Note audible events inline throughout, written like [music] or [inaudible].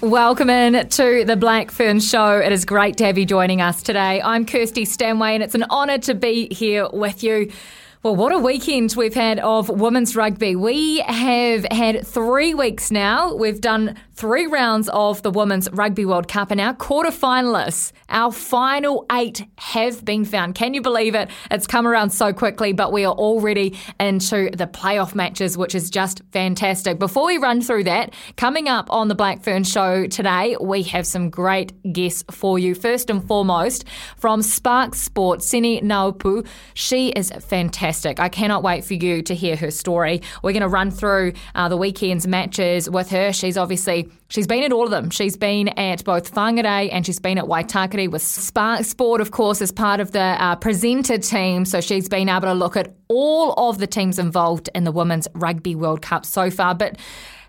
Welcome in to the Black Fern Show. It is great to have you joining us today. I'm Kirsty Stanway, and it's an honour to be here with you. Well, what a weekend we've had of women's rugby. We have had three weeks now. We've done three rounds of the Women's Rugby World Cup, and our quarterfinalists, our final eight, have been found. Can you believe it? It's come around so quickly, but we are already into the playoff matches, which is just fantastic. Before we run through that, coming up on the Black Fern Show today, we have some great guests for you. First and foremost, from Spark Sport, Sene Naoupu. She is fantastic. I cannot wait for you to hear her story. We're going to run through uh, the weekend's matches with her. She's obviously She's been at all of them. She's been at both Whangarei and she's been at Waitakere with Spark Sport, of course, as part of the uh, presenter team. So she's been able to look at all of the teams involved in the Women's Rugby World Cup so far. But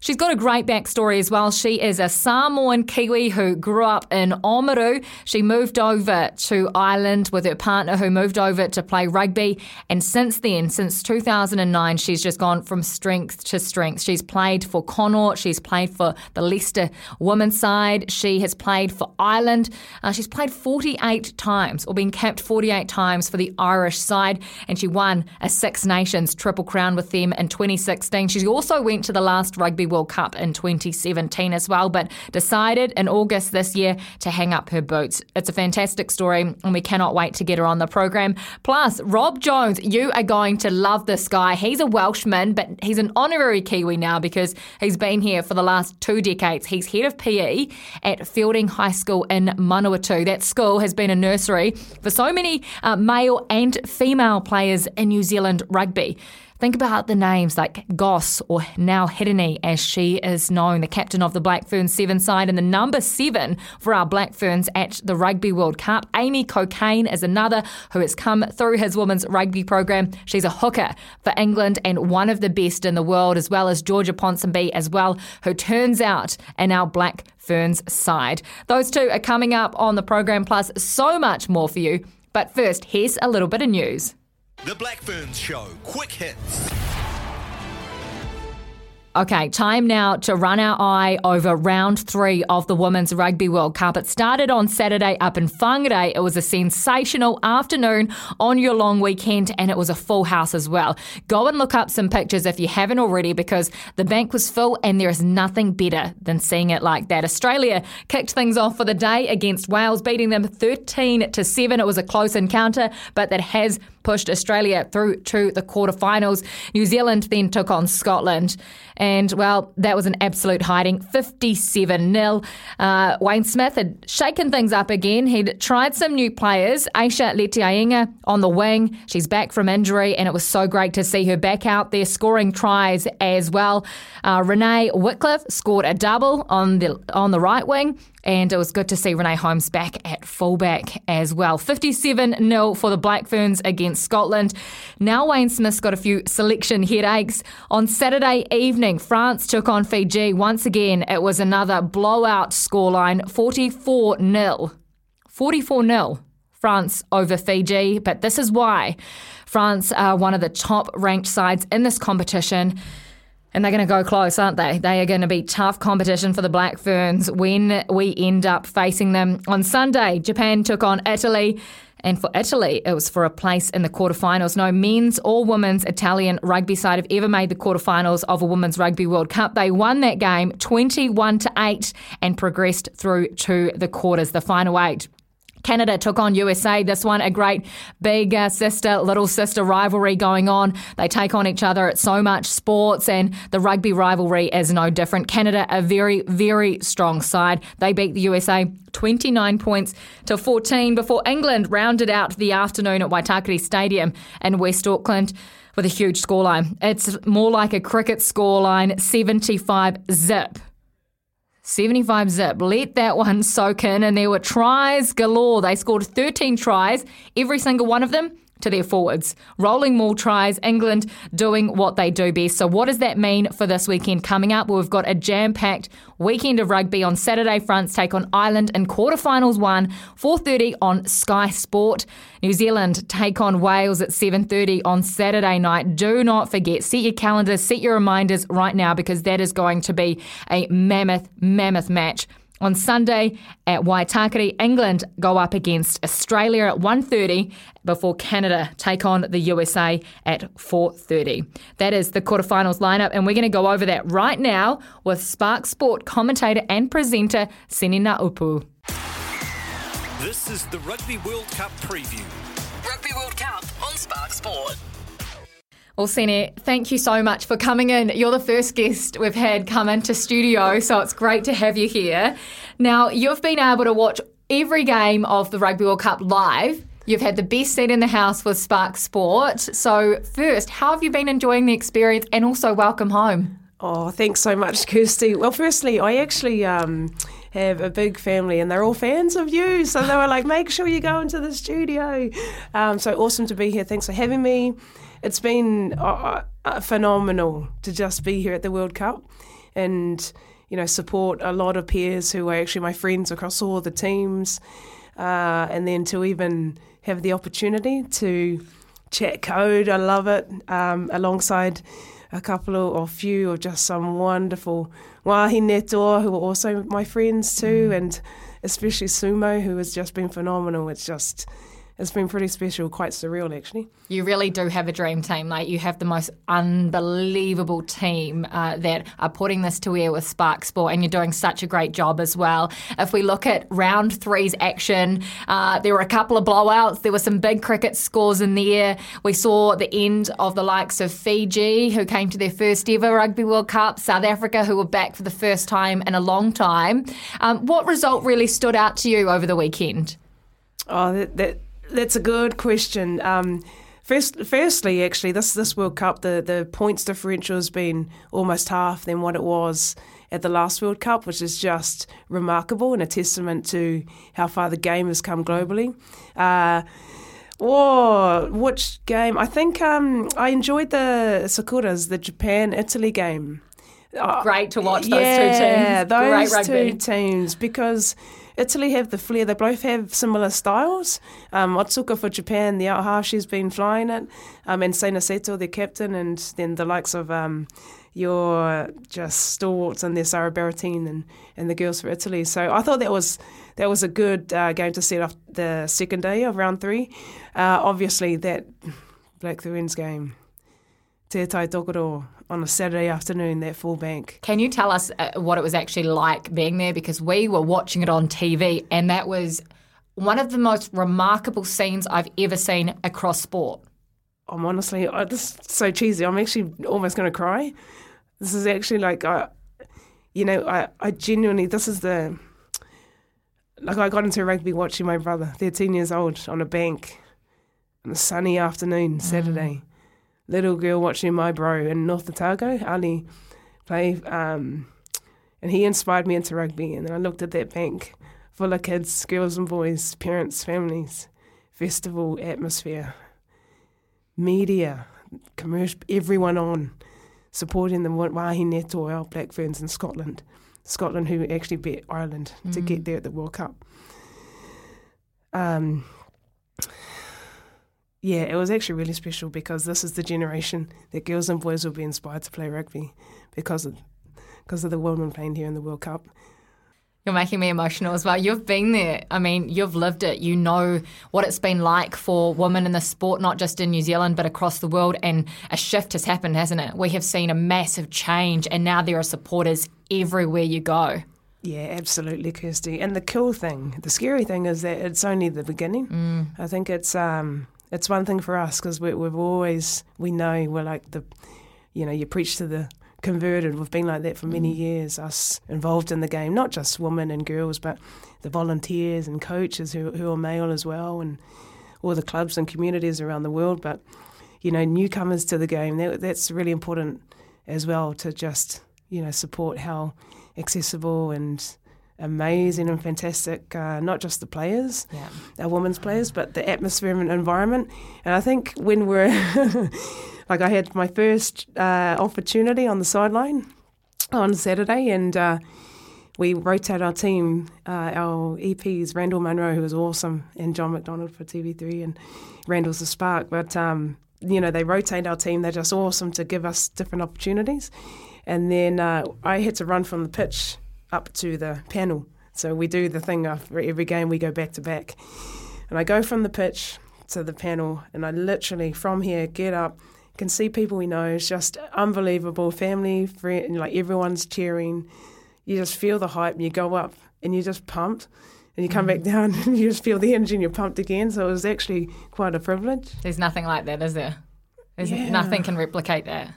She's got a great backstory as well. She is a Samoan Kiwi who grew up in Oamaru. She moved over to Ireland with her partner who moved over to play rugby. And since then, since 2009, she's just gone from strength to strength. She's played for Connacht. She's played for the Leicester women's side. She has played for Ireland. Uh, she's played 48 times or been capped 48 times for the Irish side. And she won a Six Nations Triple Crown with them in 2016. She also went to the last Rugby World Cup in 2017 as well, but decided in August this year to hang up her boots. It's a fantastic story, and we cannot wait to get her on the program. Plus, Rob Jones, you are going to love this guy. He's a Welshman, but he's an honorary Kiwi now because he's been here for the last two decades. He's head of PE at Feilding High School in Manawatu. That school has been a nursery for so many uh, male and female players in New Zealand rugby. Think about the names like Goss or now Hirini, as she is known, the captain of the Black Ferns seven side and the number seven for our Black Ferns at the Rugby World Cup. Amy Cokayne is another who has come through his women's rugby program. She's a hooker for England and one of the best in the world, as well as Georgia Ponsonby as well, who turns out in our Black Ferns side. Those two are coming up on the program, plus so much more for you. But first, here's a little bit of news. The Black Ferns Show. Quick hits. Okay, time now to run our eye over round three of the Women's Rugby World Cup. It started on Saturday up in Whangarei. It was a sensational afternoon on your long weekend, and it was a full house as well. Go and look up some pictures if you haven't already, because the bank was full, and there is nothing better than seeing it like that. Australia kicked things off for the day against Wales, beating them 13 to 7. It was a close encounter, but that has pushed Australia through to the quarterfinals. New Zealand then took on Scotland. And, well, that was an absolute hiding 57 0. Uh, Wayne Smith had shaken things up again. He'd tried some new players. Ayesha Leti-I'iga on the wing. She's back from injury, and it was so great to see her back out there scoring tries as well. Uh, Renee Wickliffe scored a double on the on the right wing. And it was good to see Renee Holmes back at fullback as well. 57 0 for the Black Ferns against Scotland. Now Wayne Smith's got a few selection headaches. On Saturday evening, France took on Fiji. Once again, it was another blowout scoreline 44 0. 44 0. France over Fiji, but this is why France are one of the top ranked sides in this competition. And they're going to go close, aren't they? They are going to be tough competition for the Black Ferns when we end up facing them. On Sunday, Japan took on Italy. And for Italy, it was for a place in the quarterfinals. No men's or women's Italian rugby side have ever made the quarterfinals of a Women's Rugby World Cup. They won that game 21 to 8 and progressed through to the quarters, the final eight. Canada took on USA. This one, a great big uh, sister, little sister rivalry going on. They take on each other at so much sports, and the rugby rivalry is no different. Canada, a very, very strong side. They beat the USA 29 points to 14 before England rounded out the afternoon at Waitakere Stadium in West Auckland with a huge scoreline. It's more like a cricket scoreline 75 zip. 75 zip. Let that one soak in. And there were tries galore. They scored 13 tries, every single one of them to their forwards. Rolling maul tries, England doing what they do best. So, what does that mean for this weekend coming up? Well, we've got a jam packed weekend of rugby on Saturday. France take on Ireland in quarterfinals one, 4.30 on Sky Sport. New Zealand take on Wales at 7.30 on Saturday night. Do not forget, set your calendars, set your reminders right now because that is going to be a mammoth, mammoth match. On Sunday at Waitakere, England go up against Australia at 1.30 before Canada take on the USA at 4.30. That is the quarterfinals lineup, and we're going to go over that right now with Spark Sport commentator and presenter Sene Naoupu. This is the Rugby World Cup preview. Rugby World Cup on Spark Sport. Well, Sene, thank you so much for coming in. You're the first guest we've had come into studio, so it's great to have you here. Now, you've been able to watch every game of the Rugby World Cup live. You've had the best seat in the house with Spark Sport. So, first, how have you been enjoying the experience and also welcome home? Oh, thanks so much, Kirsty. Well, firstly, I actually um, have a big family and they're all fans of you. So they were like, make sure you go into the studio. Um, so awesome to be here. Thanks for having me. It's been uh, phenomenal to just be here at the World Cup and, you know, support a lot of peers who are actually my friends across all the teams. Uh, and then to even have the opportunity to chat code, I love it, um, alongside a couple of, or few of just some wonderful wahine toa, who are also my friends too, and especially Sumo, who has just been phenomenal. It's just, it's been pretty special, quite surreal actually. You really do have a dream team. Like you have the most unbelievable team uh, that are putting this to air with Spark Sport, and you're doing such a great job as well. If we look at round three's action, uh, there were a couple of blowouts. There were some big cricket scores in there. We saw the end of the likes of Fiji, who came to their first ever Rugby World Cup, South Africa, who were back for the first time in a long time. Um, what result really stood out to you over the weekend? Oh, that, that that's a good question. Um, first, firstly, actually, this this World Cup, the the points differential has been almost half than what it was at the last World Cup, which is just remarkable and a testament to how far the game has come globally. Uh, Oh, which game? I think um, I enjoyed the Sakuras, the Japan Italy game. Uh, Great to watch those yeah, two teams. Yeah, those Great rugby. two teams because Italy have the flair. They both have similar styles. Um, Otsuka for Japan, the out half, she's been flying it, um, and Seina Saito, their captain, and then the likes of um, your just stalwarts and their Sara Barattin and, and the girls for Italy. So I thought that was that was a good uh, game to set off the second day of round three. Uh, obviously, that Black Ferns game, Te Tai Tokoro on a Saturday afternoon, that full bank. Can you tell us uh, what it was actually like being there? Because we were watching it on TV, and that was one of the most remarkable scenes I've ever seen across sport. I'm honestly, I, this is so cheesy. I'm actually almost going to cry. This is actually like, I, you know, I, I genuinely, this is the, like I got into rugby watching my brother, 13 years old, on a bank on a sunny afternoon, Saturday. Little girl watching my bro in North Otago, Ali, play. Um, and he inspired me into rugby. And then I looked at that bank full of kids, girls and boys, parents, families, festival atmosphere media, commercial, everyone on supporting the wahine toa, our Black Ferns in Scotland. Scotland, who actually beat Ireland to get there at the World Cup. Um, yeah, it was actually really special because this is the generation that girls and boys will be inspired to play rugby because of because of the women playing here in the World Cup. You're making me emotional as well. You've been there. I mean, you've lived it. You know what it's been like for women in the sport, not just in New Zealand, but across the world. And a shift has happened, hasn't it? We have seen a massive change, and now there are supporters everywhere you go. Yeah, absolutely, Kirsty. And the cool thing, the scary thing, is that it's only the beginning. I think it's um, it's one thing for us because we, we've always we know we're like the, you know, you preach to the converted. We've been like that for many mm. years. Us involved in the game, not just women and girls, but the volunteers and coaches who who are male as well, and all the clubs and communities around the world. But you know, newcomers to the game, that, that's really important as well to just you know support how accessible and amazing and fantastic, uh, not just the players, Yeah. our women's players, but the atmosphere and environment. And I think when we're, [laughs] like, I had my first uh, opportunity on the sideline on Saturday, and uh, we rotated our team. Uh, our EPs, Randall Munro, who was awesome, and John McDonald for TV3, and Randall's the spark. But um, you know, they rotate our team. They're just awesome to give us different opportunities. And then uh, I had to run from the pitch up to the panel. So we do the thing after every game. We go back to back, and I go from the pitch to the panel, and I literally from here get up. Can see people we know. It's just unbelievable. Family, friend, like everyone's cheering you just feel the hype and you go up and you're just pumped and you come back mm. down [laughs] and you just feel the energy and you're pumped again. So it was actually quite a privilege. There's nothing like that, is there? There's Yeah. nothing can replicate that.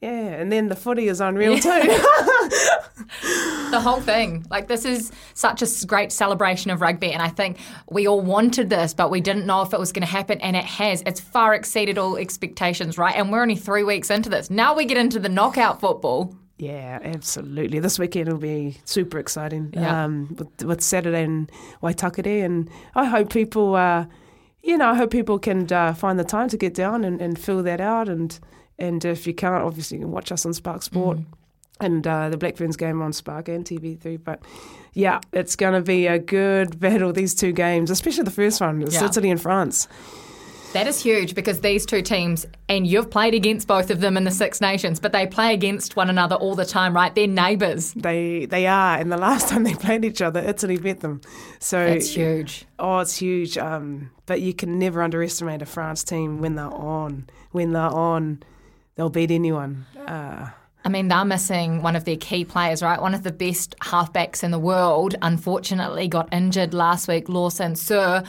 Yeah, and then the footy is unreal too. [laughs] [laughs] The whole thing. Like, this is such a great celebration of rugby. And I think we all wanted this, but we didn't know if it was going to happen. And it has. It's far exceeded all expectations, right? And we're only three weeks into this. Now we get into the knockout football. yeah, absolutely. This weekend will be super exciting Yeah. um, with, with Saturday in Waitakere, and I hope people, uh, you know, I hope people can uh, find the time to get down and, and fill that out. And and if you can't, obviously, you can watch us on Spark Sport. And uh, the Black Ferns game on Spark and TV3. But yeah, it's going to be a good battle, these two games, especially the first one. It's Yeah. Italy and France. That is huge because these two teams, and you've played against both of them in the Six Nations, but they play against one another all the time, right? They're neighbours. They they are, and the last [laughs] time they played each other, Italy beat them. So That's huge. Oh, it's huge. Um, but you can never underestimate a France team when they're on. When they're on, they'll beat anyone. Uh, I mean, they're missing one of their key players, right? One of the best halfbacks in the world, unfortunately, got injured last week, Laure Sansus,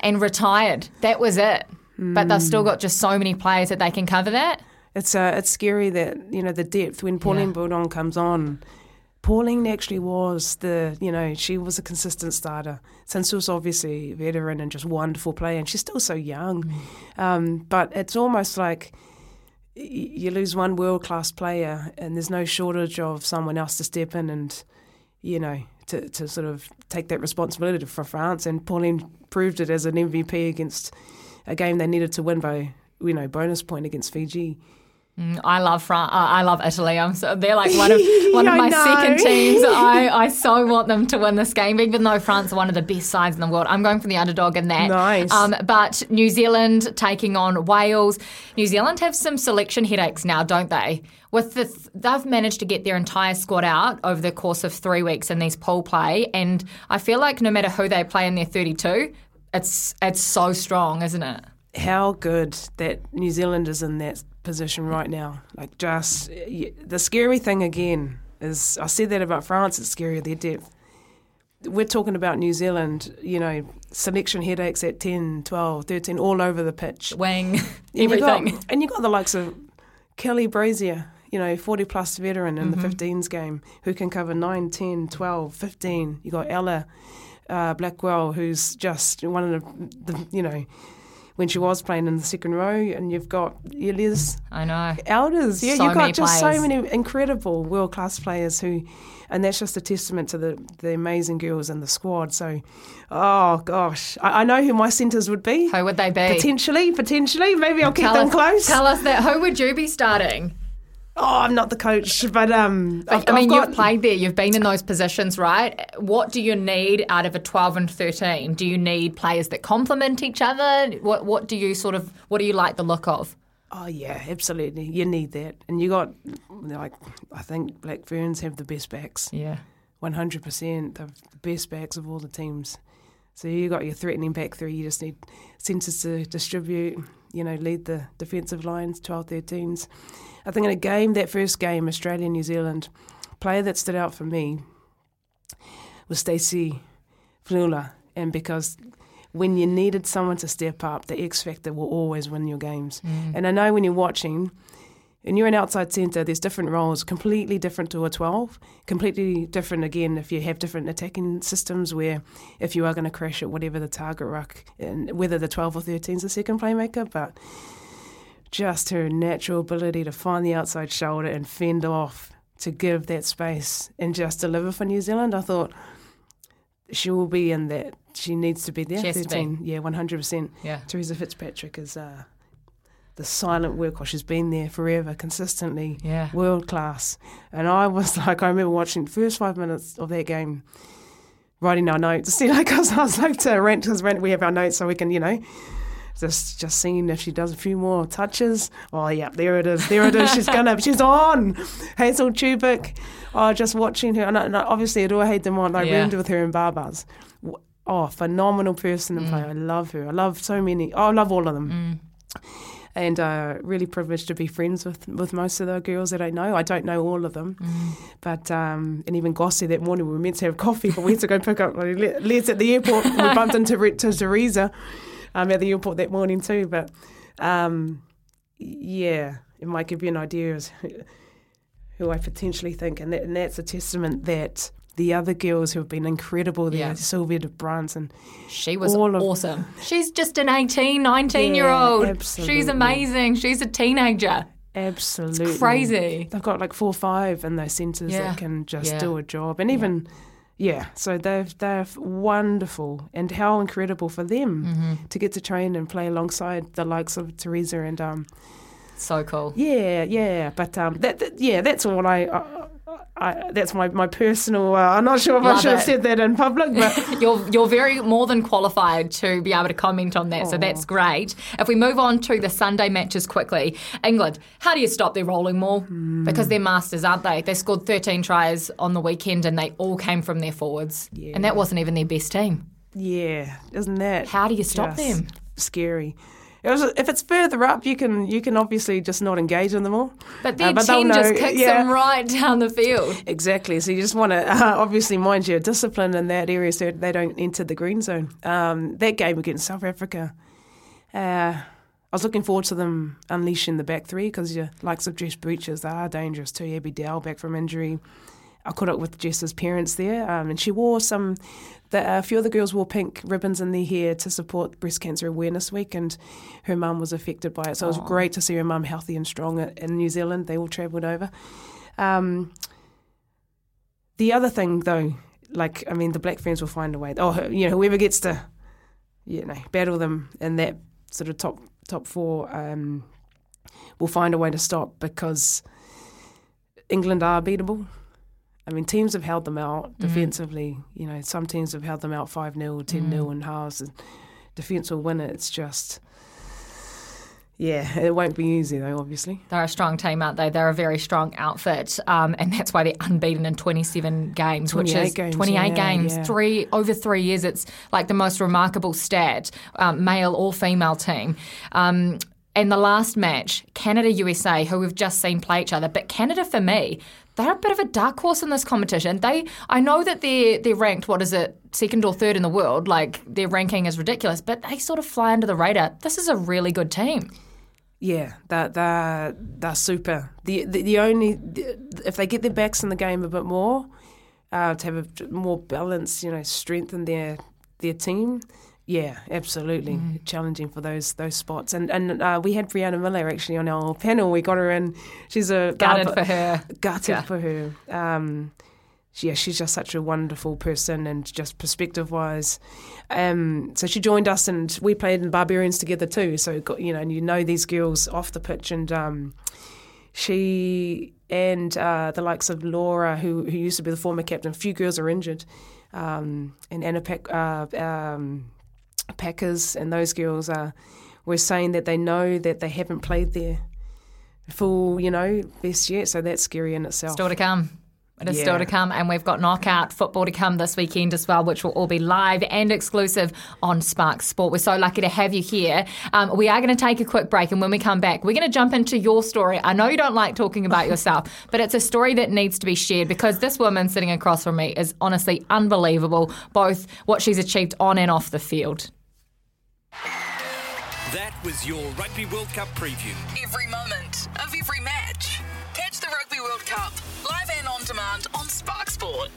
and retired. That was it. But they've still got just so many players that they can cover that. it's uh, it's scary that you know the depth when Pauline Yeah. Bourdon comes on. Pauline actually was the you know she was a consistent starter. Sensu's obviously a veteran and just wonderful player, and she's still so young. Um, but it's almost like you lose one world class player, and there's no shortage of someone else to step in and you know to, to sort of take that responsibility for France. And Pauline proved it as an MVP against a game they needed to win by you know bonus point against Fiji. I love France. I love Italy. I'm so they're like one of [laughs] one of my know. second teams. [laughs] I, I so want them to win this game, even though France are one of the best sides in the world. I'm going for the underdog in that. Nice. Um, but New Zealand taking on Wales. New Zealand have some selection headaches now, don't they? With the they've managed to get their entire squad out over the course of three weeks in these pool play, and I feel like no matter who they play in their 32, it's it's so strong, isn't it? how good that New Zealand is in that position right now. Like, just the scary thing again is I said that about France, it's scary, their depth. We're talking about New Zealand, you know, selection headaches at 10, 12, 13, all over the pitch. Wing, And you got- [laughs] everything. and you got the likes of Kelly Brazier, you know, 40 plus veteran in Mm-hmm. the 15s game, who can cover 9, 10, 12, 15. You got Ella uh, Blackwell, who's just one of the, the, you know, when she was playing in the second row, and you've got Elias I know. Elders. Yeah, So you've got just players. so many incredible world class players who, and that's just a testament to the, the amazing girls in the squad. So, oh gosh, I, I know who my centres would be. Who would they be? Potentially, potentially, maybe I'll keep Tell them close. Tell us that. Who would you be starting? Oh, I'm not the coach, but um, I've- I mean, got- you've played there, you've been in those positions, right? What do you need out of a 12 and 13? Do you need players that complement each other? What What do you sort of, what do you like the look of? Oh yeah, absolutely. You need that, and you got like I think Black Ferns have the best backs. Yeah. One hundred percent, the best backs of all the teams. So you got your threatening back three. You just need centres to distribute. You know, lead the defensive lines, 12, 13s. I think in a game, that first game, Australia New Zealand, player that stood out for me was Stacey Fluhler, and because when you needed someone to step up, the X factor will always win your games. Mm. And I know when you're watching, and you're an outside centre, there's different roles, completely different to a 12, completely different again if you have different attacking systems where if you are going to crash at whatever the target ruck, and whether the 12 or 13 is the second playmaker, but just her natural ability to find the outside shoulder and fend off to give that space and just deliver for New Zealand, I thought she will be in that. She needs to be there. She has to be. 13. Yeah, 100%. Yeah. Theresa Fitzpatrick is uh, the silent workhorse. She's been there forever, consistently, Yeah. world class. And I was [laughs] like, I remember watching the first five minutes of that game, writing our notes. [laughs] See, like, I was, I was like to rent because rent we have our notes so we can, you know, just just seeing if she does a few more touches. Oh yeah, there it is, there it is. She's gonna, she's on. Hazel Tubic. Oh, just watching her, and, I- and I- obviously Ruahei Demant. I Yeah. roomed with her in Barbars. W- Oh, phenomenal person and player. I love her. I love so many. Oh, I love all of them. And uh, really privileged to be friends with, with most of the girls that I know. I don't know all of them, but um, and even Gossie that morning we were meant to have coffee, but we had to go pick up [laughs] Les at the airport. we bumped into to Theresa um, at the airport that morning too. But um, yeah, it might give you an idea as [laughs] who, I potentially think, and, that, and that's a testament that the other girls who have been incredible there, Yeah. Sylvia de Brunson, She was All of- awesome. She's just an 18, 19 year Yeah, old. absolutely. She's amazing. She's a teenager. absolutely crazy. They've got like four or five in those centres Yeah. that can just do a job, and even. Yeah, so they're they're wonderful, and how incredible for them Mm-hmm. to get to train and play alongside the likes of Theresa and um, So cool. Yeah, yeah, but um, that, that yeah, that's all I. I, I that's my my personal. Uh, I'm not sure if I Love should have said that in public, but [laughs] You're you're very more than qualified to be able to comment on that, so that's great. If we move on to the Sunday matches quickly, England, how do you stop their rolling maul? Because they're masters, aren't they? They scored 13 tries on the weekend, and they all came from their forwards, and that wasn't even their best team. yeah, isn't that? How do you stop them? Scary. It was, if it's further up, you can you can obviously just not engage in them all. But their Uh, but they'll team just kicks yeah. them right down the field. [laughs] Exactly. So you just want to [laughs] uh, obviously mind your discipline in that area so they don't enter the green zone. Um, that game against South Africa, uh, I was looking forward to them unleashing the back three because your likes of Jess Breaches, they are dangerous too. Abby Dow back from injury. I caught up with Jess's parents there, um, and she wore some. The, a few of the girls wore pink ribbons in their hair to support Breast Cancer Awareness Week, and her mum was affected by it. So it was great to see her mum healthy and strong in New Zealand. They all travelled over. Um, the other thing, though, like I mean, the Black Ferns will find a way. Oh, you know, whoever gets to, you know, battle them in that sort of top top four, um, will find a way to stop because England are beatable. I mean, teams have held them out defensively. You know, some teams have held them out five 0 ten 0 in halves, and defence will win it. It's just, yeah, it won't be easy though. Obviously, They're a strong team, aren't they? They're a very strong outfit, um, and that's why they're unbeaten in 27 games, which is games, 28 yeah, games, yeah. three over three years. It's like the most remarkable stat, um, male or female team. Um, and the last match, Canada USA, who we've just seen play each other, but Canada for me. They're a bit of a dark horse in this competition. They, I know that they're they're ranked. What is it, second or third in the world? Like their ranking is ridiculous, but they sort of fly under the radar. This is a really good team. Yeah, they're, they're, they're super. The, the the only the, if they get their backs in the game a bit more, uh, to have a more balance, you know, strengthen their their team. Yeah, absolutely Mm. challenging for those those spots. And and uh, we had Brianna Miller actually on our panel. We got her in. She's a Gutted for her. Gutted Yeah. for her. Um, yeah, she's just such a wonderful person and just perspective wise. Um, so she joined us and we played in Barbarians together too. So got you know, and you know these girls off the pitch and um, she and uh, the likes of Laura, who who used to be the former captain, a few girls are injured, um, and Anna Pack, uh, um, Packers and those girls are were saying that they know that they haven't played their full, you know, best yet. So that's scary in itself. Still to come. It is still to come, and we've got knockout football to come this weekend as well, which will all be live and exclusive on Spark Sport. We're so lucky to have you here. Um, we are going to take a quick break, and when we come back, we're going to jump into your story. I know you don't like talking about yourself, [laughs] but it's a story that needs to be shared because this woman sitting across from me is honestly unbelievable, both what she's achieved on and off the field. That was your Rugby World Cup preview. Every moment of every match. Catch the Rugby World Cup live and on demand on Spark Sport.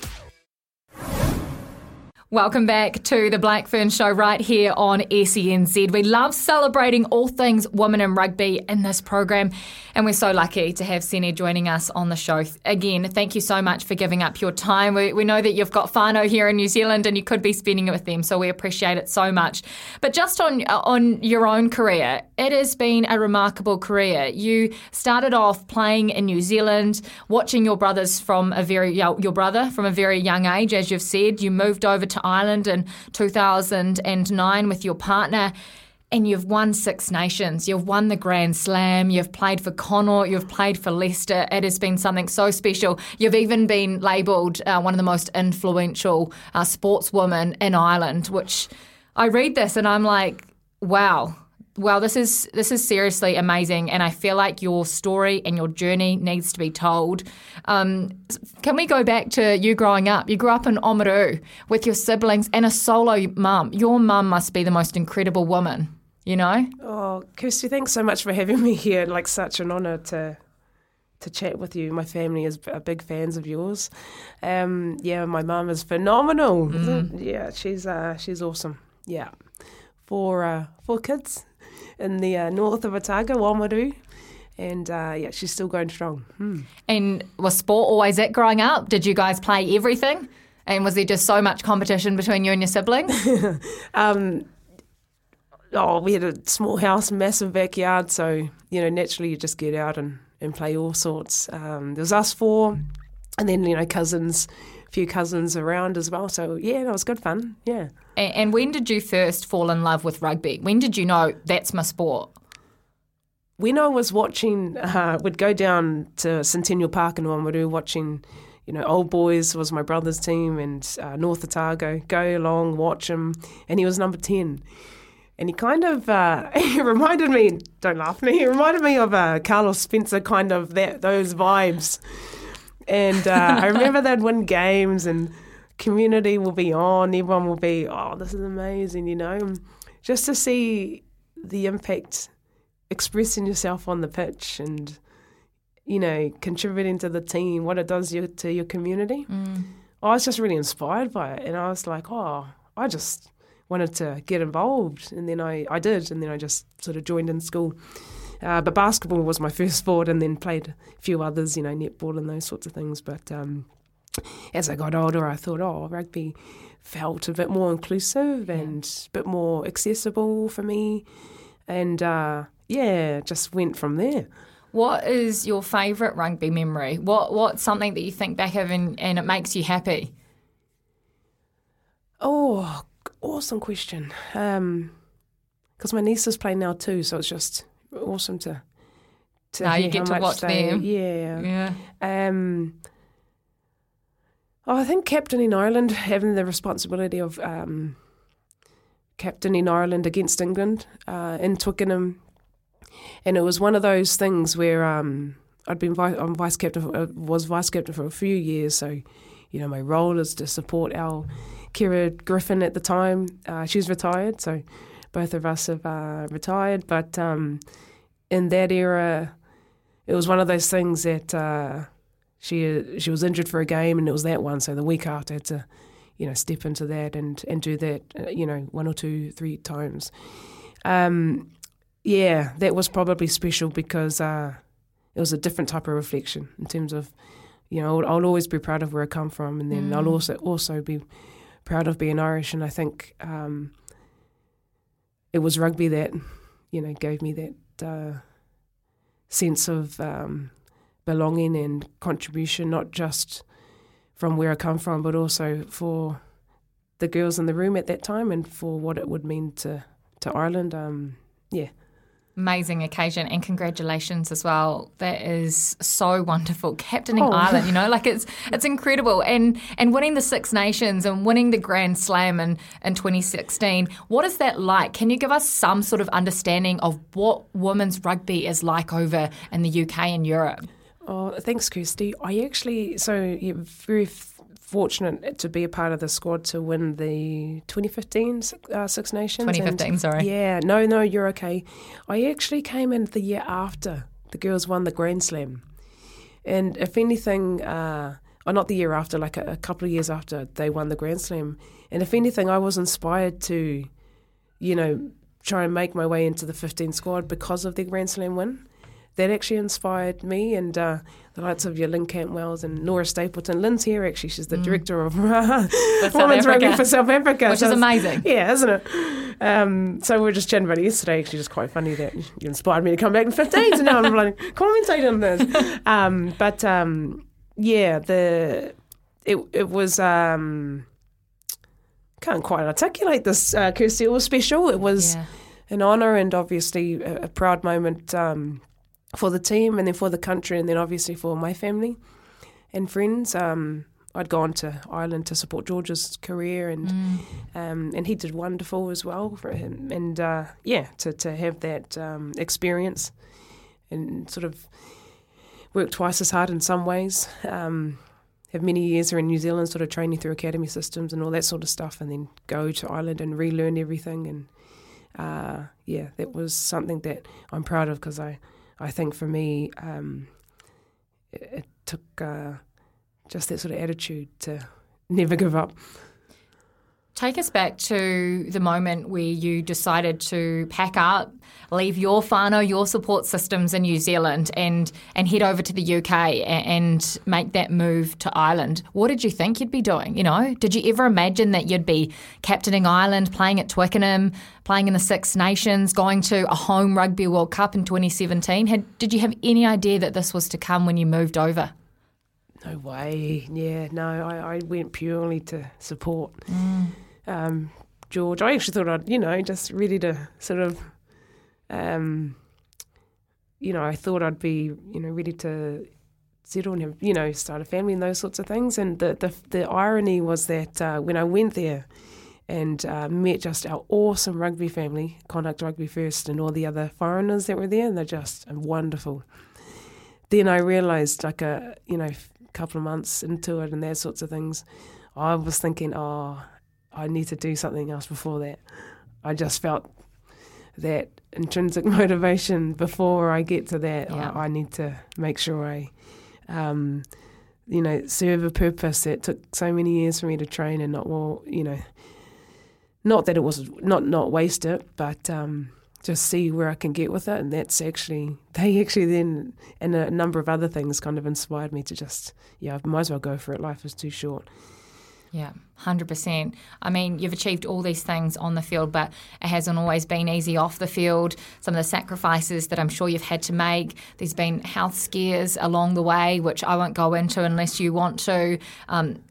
Welcome back to the Blackfern Show right here on SENZ. We love celebrating all things women in rugby in this program, and we're so lucky to have Sene joining us on the show. Again, thank you so much for giving up your time. We, we know that you've got whānau here in New Zealand and you could be spending it with them, so we appreciate it so much. But just on, on your own career, it has been a remarkable career. You started off playing in New Zealand, watching your brothers from a very your brother from a very young age, as you've said. You moved over to Ireland in 2009 with your partner. And you've won Six Nations. You've won the Grand Slam. You've played for Connacht. You've played for Leicester. It has been something so special. You've even been labelled uh, one of the most influential uh, sportswomen in Ireland. Which I read this and I'm like, wow, well, this is this is seriously amazing, and I feel like your story and your journey needs to be told. Um, can we go back to you growing up? You grew up in Oamaru with your siblings and a solo mum. Your mum must be the most incredible woman, you know. Oh, Kirsty, thanks so much for having me here. Like such an honour to to chat with you. My family is are big fans of yours. Um, yeah, my mum is phenomenal. Yeah, she's uh, she's awesome. Yeah, for uh, four kids in the uh, north of Otago, Oamaru, and uh, yeah, she's still going strong. Hmm. And was sport always it growing up? Did you guys play everything? And was there just so much competition between you and your siblings? [laughs] Um, oh, we had a small house, massive backyard, so you know naturally you just get out and, and play all sorts. Um, there was us four, and then you know cousins, few cousins around as well. So yeah, that was good fun. Yeah. and, and when did you first fall in love with rugby? When did you know that's my sport? when I was watching, uh, would go down to Centennial Park in Oamaru watching, you know, Old Boys was my brother's team and uh, North Otago, go along, watch him, and he was number 10. And he kind of, uh, [laughs] he reminded me, don't laugh me, he reminded me of uh, Carlos Spencer, kind of that those vibes. And uh, I [laughs] remember they'd win games and community will be on, everyone will be, oh, this is amazing, you know. Just to see the impact expressing yourself on the pitch and you know contributing to the team what it does to your community. I was just really inspired by it and i was like oh i just wanted to get involved. And then i, I did and then i just sort of joined in school uh, but basketball was my [laughs] first sport and then played a few others you know netball and those sorts of things but um, as i got older i thought oh rugby felt a bit more inclusive and a bit more accessible for me and uh, yeah, just went from there. What is your favourite rugby memory? What What's something that you think back of and, and it makes you happy? Oh, awesome question. Because my nieces play now too, so it's just awesome to. to Now you get to watch they- them. Yeah. Yeah. Um, oh, I think captaining Ireland, having the responsibility of um, captaining Ireland against England uh, in Twickenham, and it was one of those things where um, I'd been vice, I'm vice captain, uh, was vice captain for a few years, so you know my role is to support our Ciara Griffin at the time. Uh, she's retired, so both of us have uh, retired, but um, in that era it was one of those things that uh, she she was injured for a game and it was that one. So the week after, I had to you know step into that and and do that uh, you know one or two three times. Um, yeah, that was probably special because uh, it was a different type of reflection in terms of you know I'll, I'll always be proud of where I come from, and then I'll also also be proud of being Irish. And I think um, it was rugby that you know gave me that. Uh, sense of um, belonging and contribution, not just from where I come from, but also for the girls in the room at that time and for what it would mean to to Ireland. Um, yeah. Amazing occasion and congratulations as well. That is so wonderful. Captaining Oh. Ireland, you know, like it's [laughs] it's incredible. And and winning the Six Nations and winning the Grand Slam in, in 2016. What is that like? Can you give us some sort of understanding of what women's rugby is like over in the UK and Europe? Oh, thanks, Kirsty. I actually so yeah, very fortunate to be a part of the squad to win the 2015 uh, Six Nations. and- 2015, sorry. Yeah, no, no, you're okay. I actually came in the year after the girls won the Grand Slam, and if anything, uh, or not the year after, like a, a couple of years after they won the Grand Slam, and if anything, I was inspired to, you know, try and make my way into the 15 squad because of the Grand Slam win that actually inspired me and uh, the likes of your Lynne Cantwells and Nora Stapleton. Lynne's here actually; she's the director of [laughs] women's rugby for South Africa, Which So is amazing. Yeah, isn't it? Um, so we were just chatting about it yesterday. Actually, just quite funny that you inspired me to come back in 15, and now I'm like [laughs] commentating on this. Um, but um, yeah, the it it was. Um, can't quite articulate this, uh, Kirsty. It was special. It was Yeah. an honour and obviously a, a proud moment um, for the team and then for the country and then obviously for my family and friends. Um, I'd gone to Ireland to support George's career and um, and he did wonderful as well for him. And uh, yeah, to, to have that um, experience and sort of work twice as hard in some ways. Um, have many years here in New Zealand, sort of training through academy systems and all that sort of stuff, and then go to Ireland and relearn everything. And uh, yeah, that was something that I'm proud of because I, I think for me, um, it, it took uh, just that sort of attitude to [laughs] never give up. Take us back to the moment where you decided to pack up, leave your whānau, your support systems in New Zealand, and and head over to the UK and make that move to Ireland. What did you think you'd be doing? You know, did you ever imagine that you'd be captaining Ireland, playing at Twickenham, playing in the Six Nations, going to a home Rugby World Cup in 2017? Had, did you have any idea that this was to come when you moved over? No way. Yeah, no, I, I went purely to support mm. Um, George. I actually thought I'd, you know, just ready to sort of, um, you know, I thought I'd be, you know, ready to settle and have, you know, start a family and those sorts of things. And the the, the irony was that uh, when I went there and uh, met just our awesome rugby family, Connacht Rugby First, and all the other foreigners that were there, and they're just wonderful then I realised, like a you know, couple of months into it and that sorts of things, I was thinking, oh, I need to do something else before that. I just felt that intrinsic [laughs] motivation before I get to that. Yeah. I, I need to make sure I, um, you know, serve a purpose that took so many years for me to train and not well, you know, not that it was not not waste it, but um, just see where I can get with it. And that's actually [laughs] they actually then and a number of other things kind of inspired me to just yeah, I might as well go for it. Life is too short. Yeah, 100%. I mean, you've achieved all these things on the field, but it hasn't always been easy off the field. Some of the sacrifices that I'm sure you've had to make, there's been health scares along the way, which I won't go into unless you want to. Um,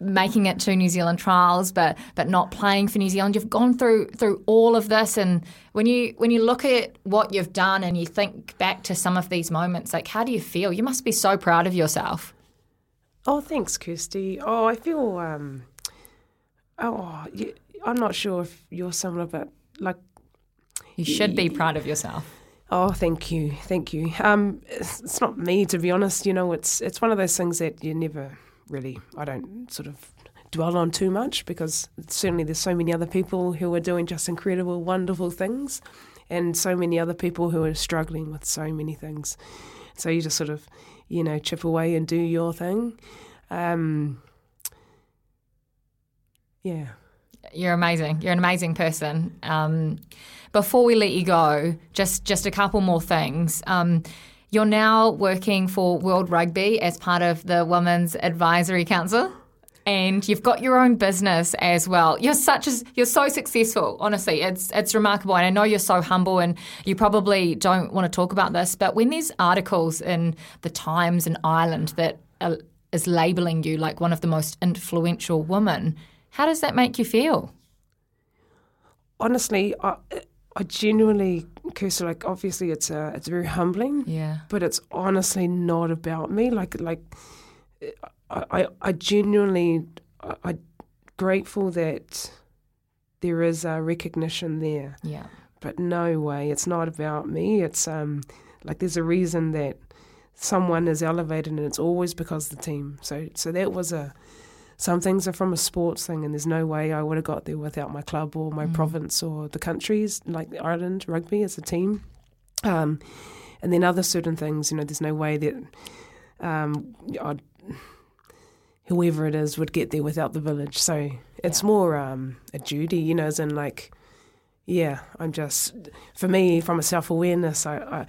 making it to New Zealand trials, but but not playing for New Zealand. You've gone through through all of this, and when you when you look at what you've done and you think back to some of these moments, like how do you feel? You must be so proud of yourself. Oh, thanks, Kirsty. Oh, I feel um, oh, you, I'm not sure if you're similar, but like You should be proud of yourself. Oh, thank you, thank you. Um, it's, it's not me, to be honest. You know, it's it's one of those things that you never really. I don't sort of dwell on too much because certainly there's so many other people who are doing just incredible, wonderful things, and so many other people who are struggling with so many things. So you just sort of, you know, chip away and do your thing. Um, yeah. You're amazing. You're an amazing person. Um, before we let you go, just just a couple more things. Um, you're now working for World Rugby as part of the Women's Advisory Council, and you've got your own business as well. You're such as you're so successful. Honestly, it's it's remarkable, and I know you're so humble, and you probably don't want to talk about this. But when there's articles in the Times in Ireland that uh, is labeling you like one of the most influential women, how does that make you feel? Honestly, I, I genuinely, Kirsty, like obviously it's uh, it's very humbling. Yeah. But it's honestly not about me. Like like, I I, I genuinely I, I'm grateful that there is a recognition there. Yeah. but no way it's not about me it's um like there's a reason that someone is elevated and it's always because of the team so so that was a some things are from a sports thing and there's no way I would have got there without my club or my province or the countries like Ireland rugby as a team um and then other certain things you know there's no way that um I'd, whoever it is would get there without the village so it's more um a duty you know as in like yeah, I'm just for me from a self awareness. I, I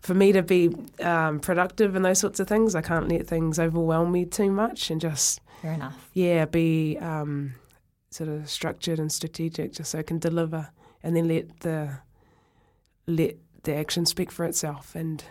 for me to be um, productive and those sorts of things, I can't let things overwhelm me too much, and just Fair enough. yeah, be um, sort of structured and strategic, just so I can deliver, and then let the let the action speak for itself. And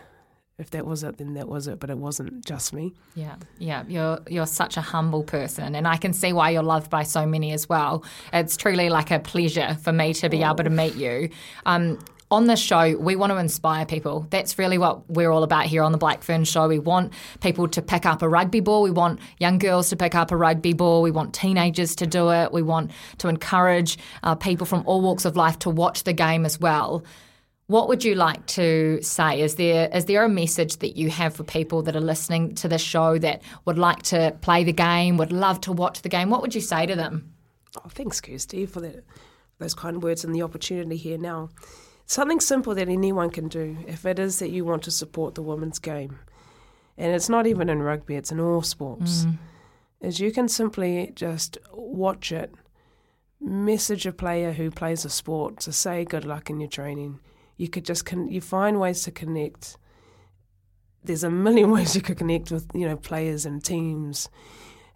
if that was it, then that was it. But it wasn't just me. Yeah, yeah, you're you're such a humble person, and I can see why you're loved by so many as well. It's truly like a pleasure for me to be able to meet you. Um, on this show, we want to inspire people. That's really what we're all about here on the Black Fern Show. We want people to pick up a rugby ball. We want young girls to pick up a rugby ball. We want teenagers to do it. We want to encourage uh, people from all walks of life to watch the game as well. What would you like to say? Is there is there a message that you have for people that are listening to this show that would like to play the game, would love to watch the game? What would you say to them? Oh, thanks, Kirsty, for that, those kind words and the opportunity here now. Something simple that anyone can do if it is that you want to support the women's game. And it's not even in rugby, it's in all sports. Mm. Is you can simply just watch it, message a player who plays a sport to say good luck in your training. You could just con- you find ways to connect. There's a million [laughs] ways you could connect with you know players and teams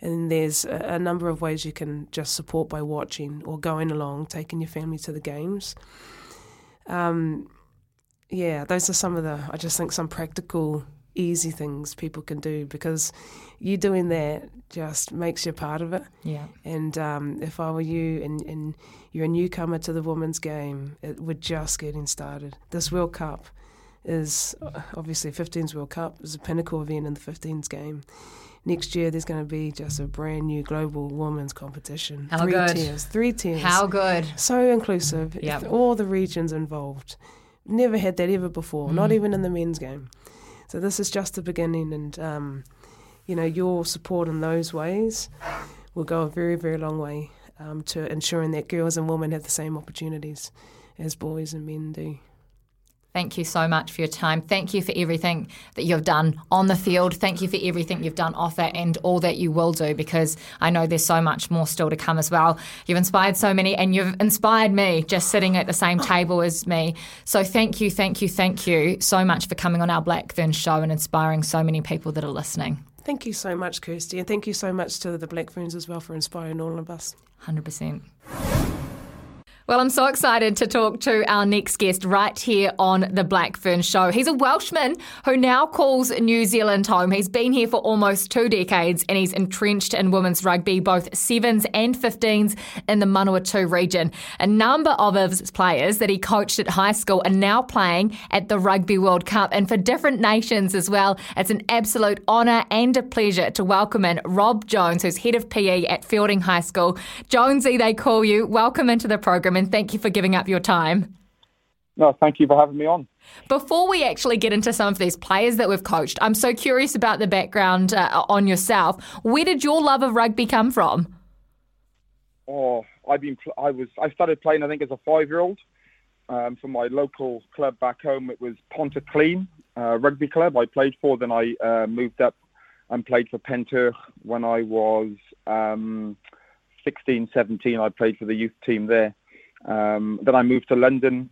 and there's a, a number of ways you can just support by watching or going along, taking your family to the games. Um, yeah, those are some of the, I just think, some practical, easy things people can do because you doing that just makes you part of it. Yeah. And um, if I were you and, and you're a newcomer to the women's game, it, we're just getting started. This World Cup is obviously 15s World Cup is a pinnacle event in the 15s game. Next year, there's going to be just a brand new global women's competition. How three good. tiers, three tiers. How good. So inclusive. Yep. All the regions involved. Never had that ever before, Mm. not even in the men's game. So this is just the beginning, and um, you know your support in those ways will go a very, very long way um, to ensuring that girls and women have the same opportunities as boys and men do. Thank you so much for your time. Thank you for everything that you've done on the field. Thank you for everything you've done off it and all that you will do because I know there's so much more still to come as well. You've inspired so many and you've inspired me just sitting at the same table as me. So thank you, thank you, thank you so much for coming on our Blackfern show and inspiring so many people that are listening. Thank you so much, Kirsty, and thank you so much to the Black Ferns as well for inspiring all of us. 100%. Well, I'm so excited to talk to our next guest right here on the Blackfern Show. He's a Welshman who now calls New Zealand home. He's been here for almost two decades and he's entrenched in women's rugby, both sevens and 15s in the Manawatu region. A number of his players that he coached at high school are now playing at the Rugby World Cup and for different nations as well. It's an absolute honour and a pleasure to welcome in Rob Jones, who's head of PE at Feilding High School. Jonesy, they call you. Welcome into the program and thank you for giving up your time. No, thank you for having me on. Before we actually get into some of these players that we've coached, I'm so curious about the background uh, on yourself. Where did your love of rugby come from? Oh, I've been. I was. I started playing. I think as a five-year-old. Um, for my local club back home, it was Pontyclun uh, Rugby Club. I played for. Then I uh, moved up and played for Pentyrch when I was um, 16, 17. I played for the youth team there. Um, then I moved to London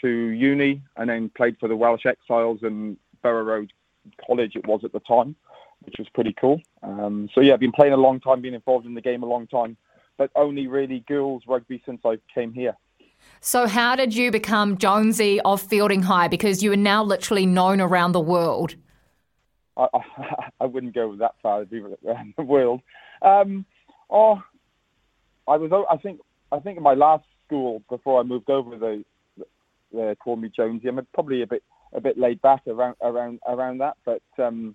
to uni, and then played for the Welsh Exiles and Borough Road College. It was at the time. which was pretty cool. Um, so yeah, I've been playing a long time, been involved in the game a long time, but only really girls rugby since I came here. So, how did you become Jonesy of Feilding High? Because you are now literally known around the world. I, I, [laughs] I wouldn't go that far to be around the world. Um, oh, I was. I think. I think in my last school before I moved over, they they called me Jonesy. I'm probably a bit a bit laid back around around around that, but um,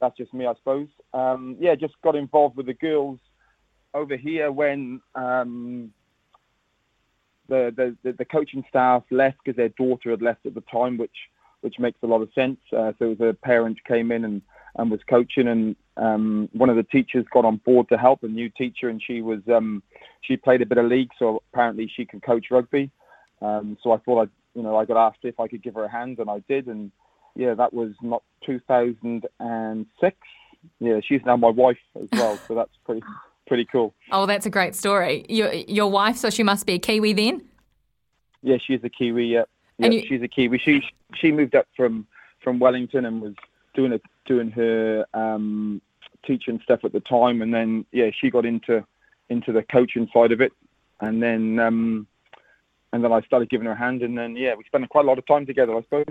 that's just me, I suppose. Um, yeah, just got involved with the girls over here when um, the, the the coaching staff left because their daughter had left at the time, which which makes a lot of sense. Uh, so the parent came in and, and was coaching, and um, one of the teachers got on board to help a new teacher, and she was um, she played a bit of league, so apparently she could coach rugby. Um, so I thought I you know I got asked if I could give her a hand, and I did, and yeah, that was not 2006. Yeah, she's now my wife as well, so that's [laughs] pretty pretty cool. Oh, that's a great story. Your your wife, so she must be a Kiwi then. Yeah, she's a Kiwi. Yeah, yeah you- she's a Kiwi. She she moved up from from Wellington and was doing a, doing her um, teaching stuff at the time, and then yeah, she got into into the coaching side of it, and then um, and then I started giving her a hand, and then yeah, we spent quite a lot of time together, I suppose.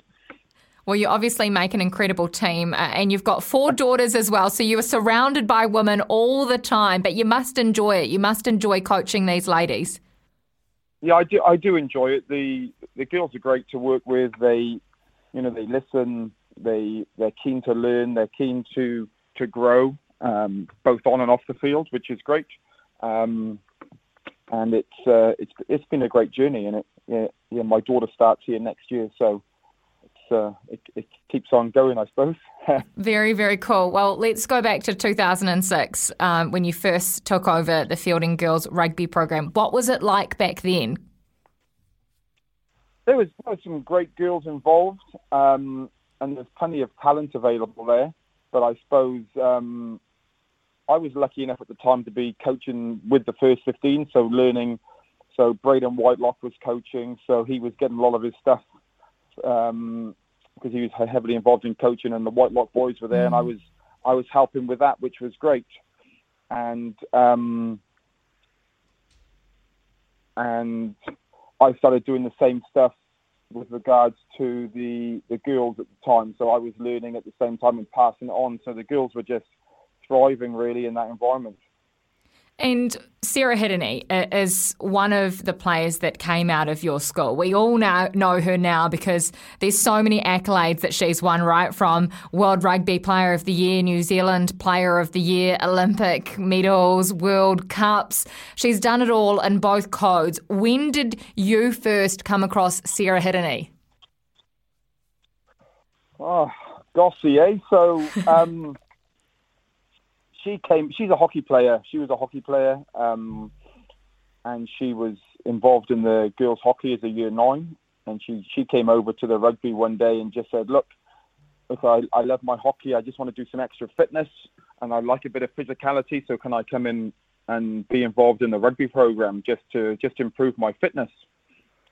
Well, you obviously make an incredible team, uh, and you've got four daughters as well. So you are surrounded by women all the time, but you must enjoy it. You must enjoy coaching these ladies. Yeah, I do. I do enjoy it. the The girls are great to work with. They, you know, they listen. They they're keen to learn. They're keen to to grow, um, both on and off the field, which is great. Um, and it's uh, it's it's been a great journey. And it yeah, yeah my daughter starts here next year, so it's uh, it, it keeps on going, I suppose. [laughs] Very, very cool. Well, let's go back to 2006 um, when you first took over the Feilding Girls rugby program. What was it like back then? there was, there was some great girls involved, um, and there's plenty of talent available there. But I suppose um, I was lucky enough at the time to be coaching with the first 15, so learning. So Braden Whitelock was coaching, so he was getting a lot of his stuff um, because he was heavily involved in coaching, and the Whitelock boys were there, and I was I was helping with that, which was great. And um, and I started doing the same stuff with regards to the the girls at the time. So I was learning at the same time and passing it on. So the girls were just thriving really in that environment. And Sarah Hirini is one of the players that came out of your school. We all now know her now because there's so many accolades that she's won, right? From World Rugby Player of the Year, New Zealand Player of the Year, Olympic medals, World Cups. She's done it all in both codes. When did you first come across Sarah Hirini? Oh, Gossie, eh? So um, [laughs] she came. She's a hockey player. She was a hockey player, um, and she was involved in the girls' hockey as a year nine. And she she came over to the rugby one day and just said, "Look, look, I, I love my hockey. I just want to do some extra fitness, and I like a bit of physicality. So can I come in and be involved in the rugby program just to just improve my fitness?"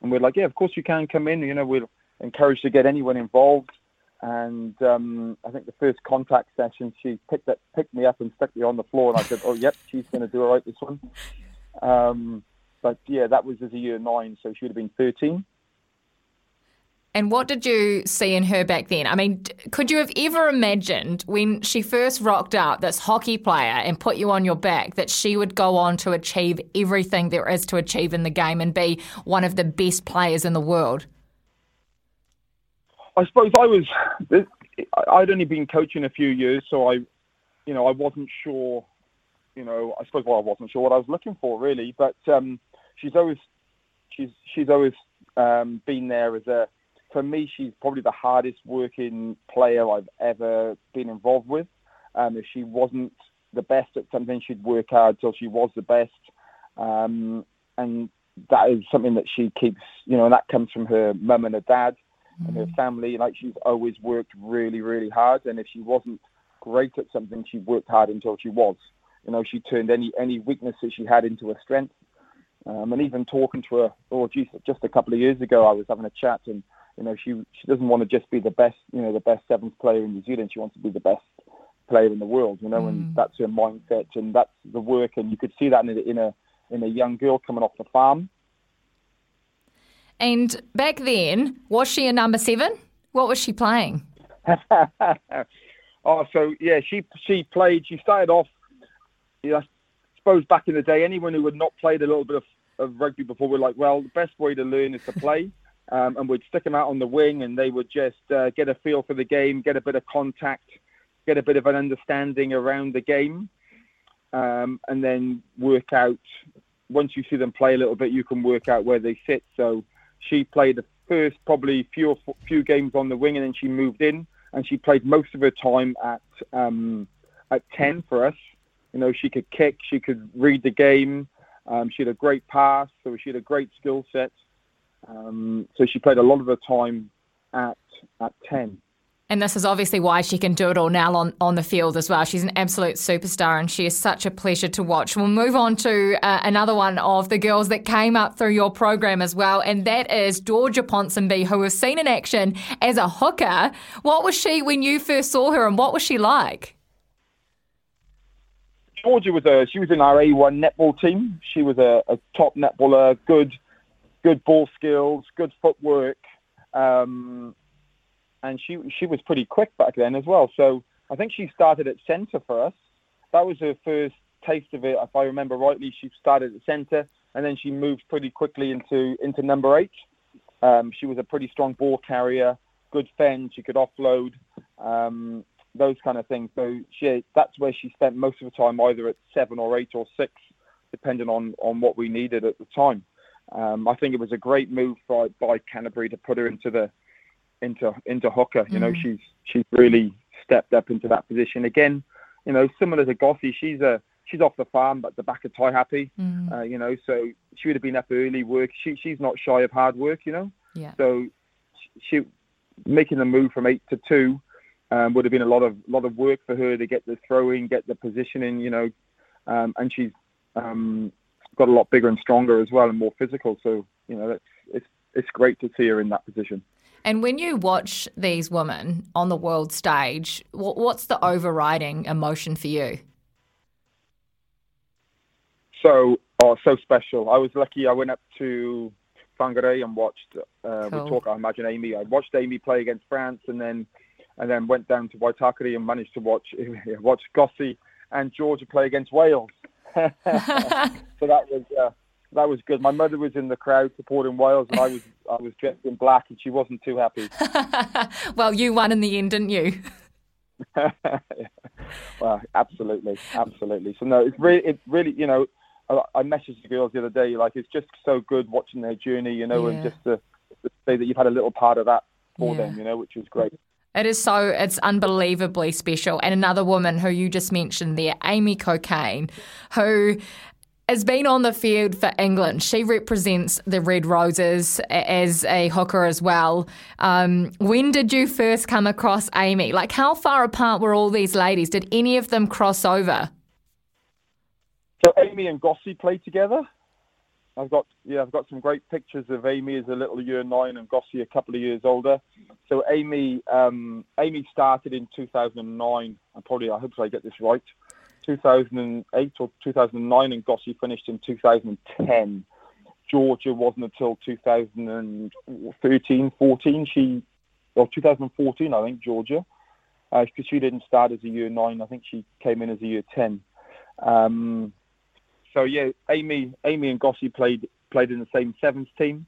And we're like, "Yeah, of course you can come in. You know, we're encouraged to get anyone involved." And um, I think the first contact session, she picked up, picked me up and stuck me on the floor, and I said, "Oh, yep, she's going to do all right this one." Um, but yeah, that was as a year nine, so she would have been thirteen. And what did you see in her back then? I mean, could you have ever imagined when she first rocked up, this hockey player, and put you on your back, that she would go on to achieve everything there is to achieve in the game and be one of the best players in the world? I suppose I was. I'd only been coaching a few years, so I, you know, I wasn't sure. You know, I suppose well, I wasn't sure what I was looking for really. But um, she's always, she's she's always um, been there as a. For me, she's probably the hardest working player I've ever been involved with. Um, if she wasn't the best at something, she'd work hard till she was the best. Um, and that is something that she keeps, you know, and that comes from her mum and her dad and her family. Like she's always worked really, really hard. And if she wasn't great at something, she worked hard until she was. You know, she turned any any weaknesses she had into a strength. Um, and even talking to her, oh, geez, just a couple of years ago, I was having a chat, and you know, she she doesn't want to just be the best, you know, the best seventh player in New Zealand. She wants to be the best player in the world, you know, and that's her mindset and that's the work, and you could see that in a, in a in a young girl coming off the farm. And back then, was she a number seven? What was she playing? [laughs] oh, so yeah, she she played. She started off. Yeah, I suppose back in the day, anyone who had not played a little bit of, of rugby before were like, well, the best way to learn is to play. [laughs] Um, and we'd stick them out on the wing, and they would just uh, get a feel for the game, get a bit of contact, get a bit of an understanding around the game, um, and then work out. Once you see them play a little bit, you can work out where they sit. So she played the first probably few few games on the wing, and then she moved in, and she played most of her time at um, at ten for us. You know, she could kick, she could read the game, um, she had a great pass, so she had a great skill set. Um, so she played a lot of her time at at ten. And this is obviously why she can do it all now on, on the field as well. She's an absolute superstar and she is such a pleasure to watch. We'll move on to uh, another one of the girls that came up through your program as well, and that is Georgia Ponsonby, who we've seen in action as a hooker. What was she when you first saw her and what was she like? Georgia was a she was in our A1 netball team. She was a, a top netballer, good good ball skills, good footwork, um, and she she was pretty quick back then as well. So I think she started at centre for us. That was her first taste of it, if I remember rightly. She started at centre, and then she moved pretty quickly into into number eight. Um, she was a pretty strong ball carrier, good fend. She could offload. Um, those kind of things. So she, that's where she spent most of the time, either at seven or eight or six, depending on, on what we needed at the time. Um, I think it was a great move by, by Canterbury to put her into the into into hooker. You know, she's she's really stepped up into that position again. You know, similar to Gossie, she's a she's off the farm, but the back of Taihape. Uh, you know, so she would have been up early work. She she's not shy of hard work. You know, Yeah. so she making the move from eight to two um, would have been a lot of lot of work for her to get the throwing, get the positioning, you know, um, and she's um, got a lot bigger and stronger as well and more physical. So you know, that's, it's it's great to see her in that position. And when you watch these women on the world stage, what's the overriding emotion for you? So oh, so special. I was lucky. I went up to Whangarei and watched. Uh, Cool. We talk. I imagine Amy. I watched Amy play against France, and then and then went down to Waitakere and managed to watch [laughs] watch Gossie and Georgia play against Wales. [laughs] [laughs] so that was uh, that was good. My mother was in the crowd supporting Wales, and I was [laughs] I was dressed in black, and she wasn't too happy. [laughs] Well, you won in the end, didn't you? [laughs] well, absolutely, absolutely. So no, it's really, it really, you know, I, I messaged the girls the other day, like it's just so good watching their journey, you know, and just to, to say that you've had a little part of that for Yeah. them, you know, which was great. It is so, it's unbelievably special. And another woman who you just mentioned there, Amy Cokayne, who has been on the field for England. She represents the Red Roses as a hooker as well. Um, when did you first come across Amy? Like, how far apart were all these ladies? Did any of them cross over? So Amy and Gossie played together. I've got yeah, I've got some great pictures of Amy as a little year nine and Gossie a couple of years older. So Amy um, Amy started in 2009. I probably I hope I get this right. 2008 or 2009, and Gossie finished in 2010. Georgia wasn't until 2013, 14. She or 2014, I think Georgia, because she didn't start as a year nine. I think she came in as a year 10. Um, so yeah, Amy, Amy and Gossie played played in the same sevens team,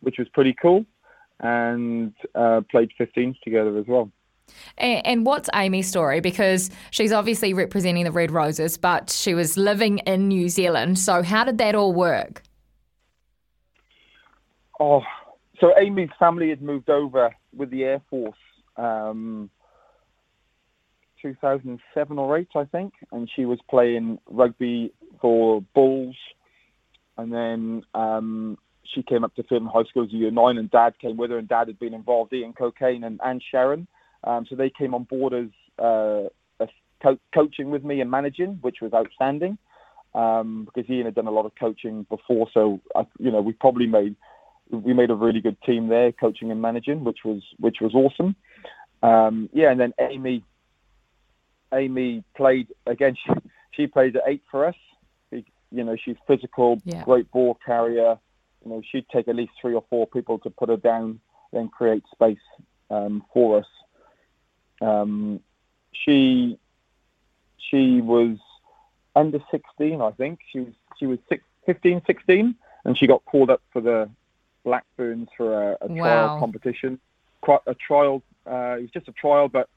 which was pretty cool, and uh, played 15s together as well. And, and what's Amy's story? Because she's obviously representing the Red Roses, but she was living in New Zealand. So, how did that all work? Oh, so Amy's family had moved over with the Air Force, um, 2007 or eight, I think, and she was playing rugby for Bulls, and then um, she came up to Feilding High School as a year nine, and Dad came with her, and Dad had been involved in cocaine and, and Sharon, um, so they came on board as uh, co- coaching with me and managing, which was outstanding. Um, because Ian had done a lot of coaching before, so I, you know we probably made we made a really good team there, coaching and managing, which was which was awesome. Um, yeah, and then Amy Amy played again. She, she played at eight for us. She- You know, she's physical, Yeah. great ball carrier. You know, she'd take at least three or four people to put her down, then create space um, for us. Um, she she was under 16, I think. She was she was six, 15, 16, and she got called up for the Black Ferns for a, a trial Wow. competition. Quite a trial. Uh, it was just a trial, but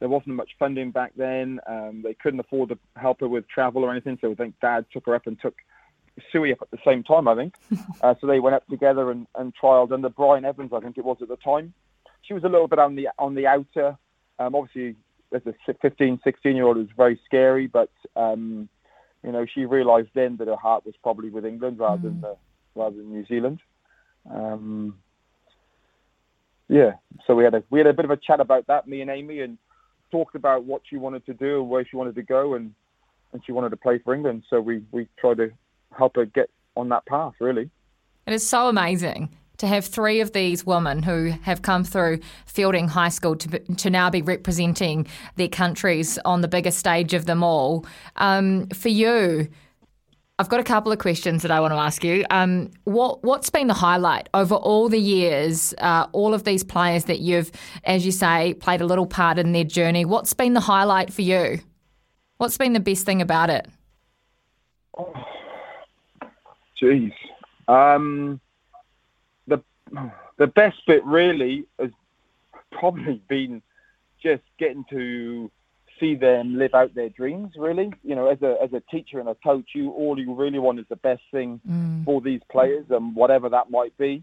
there wasn't much funding back then. Um, they couldn't afford to help her with travel or anything, so I think Dad took her up and took Sui up at the same time. I think. [laughs] uh, so they went up together and, and trialed under Brian Evans, I think it was at the time. She was a little bit on the on the outer. Um, obviously, as a 15, 16 year old, it was very scary, but um, you know, she realised then that her heart was probably with England rather than the, rather than New Zealand. Um, yeah, so we had a we had a bit of a chat about that, me and Amy, and talked about what she wanted to do, and where she wanted to go, and and she wanted to play for England. So we we tried to help her get on that path, really. It is so amazing to have three of these women who have come through Feilding High School to, to now be representing their countries on the biggest stage of them all. Um, for you, I've got a couple of questions that I want to ask you. Um, what what's been the highlight over all the years? Uh, all of these players that you've, as you say, played a little part in their journey. What's been the highlight for you? What's been the best thing about it? Jeez. Um, the best bit really has probably been just getting to see them live out their dreams. Really, you know, as a as a teacher and a coach, you all you really want is the best thing mm. for these players, and whatever that might be.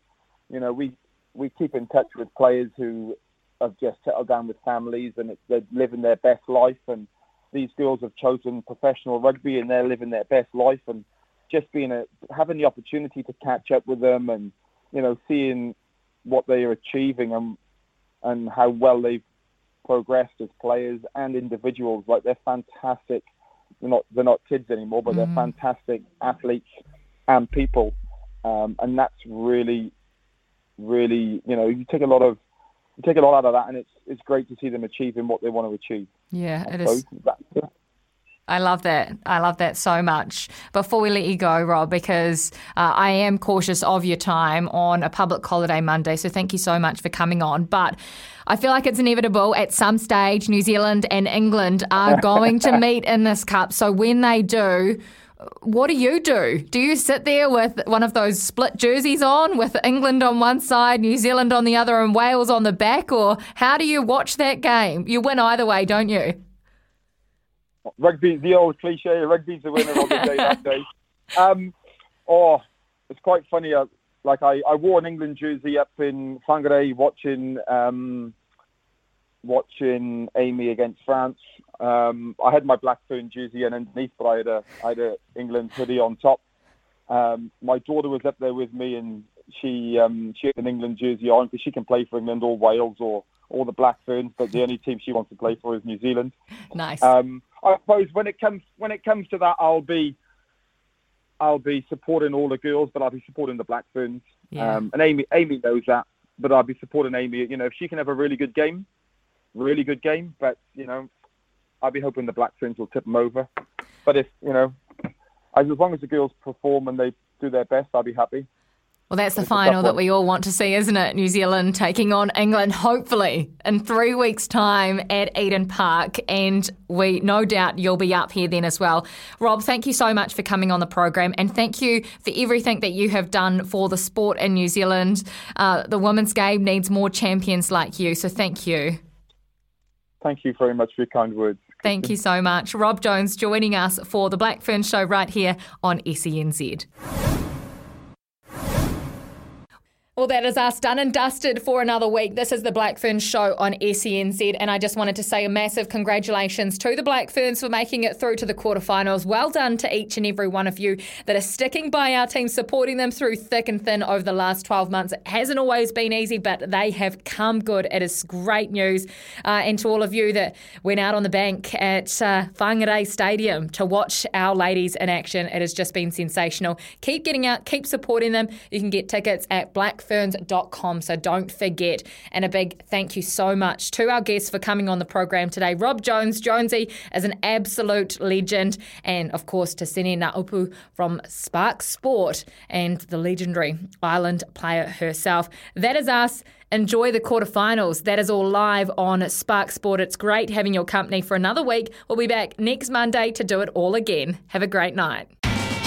You know, we we keep in touch with players who have just settled down with families and it's, they're living their best life and these girls have chosen professional rugby and they're living their best life and just being a having the opportunity to catch up with them and you know seeing what they are achieving and and how well they've progressed as players and individuals like they're fantastic they're not they're not kids anymore but they're fantastic athletes and people um, and that's really really you know you take a lot of you take a lot out of that and it's it's great to see them achieving what they want to achieve Yeah, it so is. that's it. I love that. I love that so much. Before we let you go, Rob, because uh, I am cautious of your time on a public holiday Monday, so thank you so much for coming on. But I feel like it's inevitable at some stage, New Zealand and England are [laughs] going to meet in this cup. So when they do, what do you do? Do you sit there with one of those split jerseys on, with England on one side, New Zealand on the other, and Wales on the back? Or how do you watch that game? You win either way, don't you? Rugby, the old cliche, rugby's the winner on the day that day. [laughs] Um, oh, it's quite funny. Uh, like I, I wore an England jersey up in Whangarei watching um, watching Amy against France. Um, I had my Black Fern jersey and underneath, but I had a I had a England hoodie on top. Um, my daughter was up there with me, and she um, she had an England jersey on because she can play for England or Wales or or the Black Ferns, but the [laughs] only team she wants to play for is New Zealand. Nice. Um, I suppose when it comes when it comes to that, I'll be I'll be supporting all the girls, but I'll be supporting the Black Ferns. Yeah. Um, and Amy Amy knows that, but I'll be supporting Amy. You know, if she can have a really good game, really good game, but you know, I'll be hoping the Blackburns will tip them over. But if you know, as long as the girls perform and they do their best, I'll be happy. Well, that's the It's final that we all want to see, isn't it? New Zealand taking on England, hopefully in three weeks' time at Eden Park, and we no doubt you'll be up here then as well. Rob, thank you so much for coming on the program, and thank you for everything that you have done for the sport in New Zealand. Uh, the women's game needs more champions like you, so thank you. Thank you very much for your kind words. Thank you so much. Rob Jones joining us for the Blackfern Show right here on SENZ. Well, that is us done and dusted for another week. This is the Blackfern Show on SENZ, and I just wanted to say a massive congratulations to the Blackferns for making it through to the quarterfinals. Well done to each and every one of you that are sticking by our team, supporting them through thick and thin over the last 12 months. It hasn't always been easy, but they have come good. It is great news. Uh, and to all of you that went out on the bank at uh, Whangarei Stadium to watch our ladies in action, it has just been sensational. Keep getting out, keep supporting them. You can get tickets at Blackfern blackferns.com. So don't forget. And a big thank you so much to our guests for coming on the program today. Rob Jones, Jonesy, is an absolute legend. And of course, to Sene Naoupu from Spark Sport and the legendary Ireland player herself. That is us. Enjoy the quarterfinals. That is all live on Spark Sport. It's great having your company for another week. We'll be back next Monday to do it all again. Have a great night.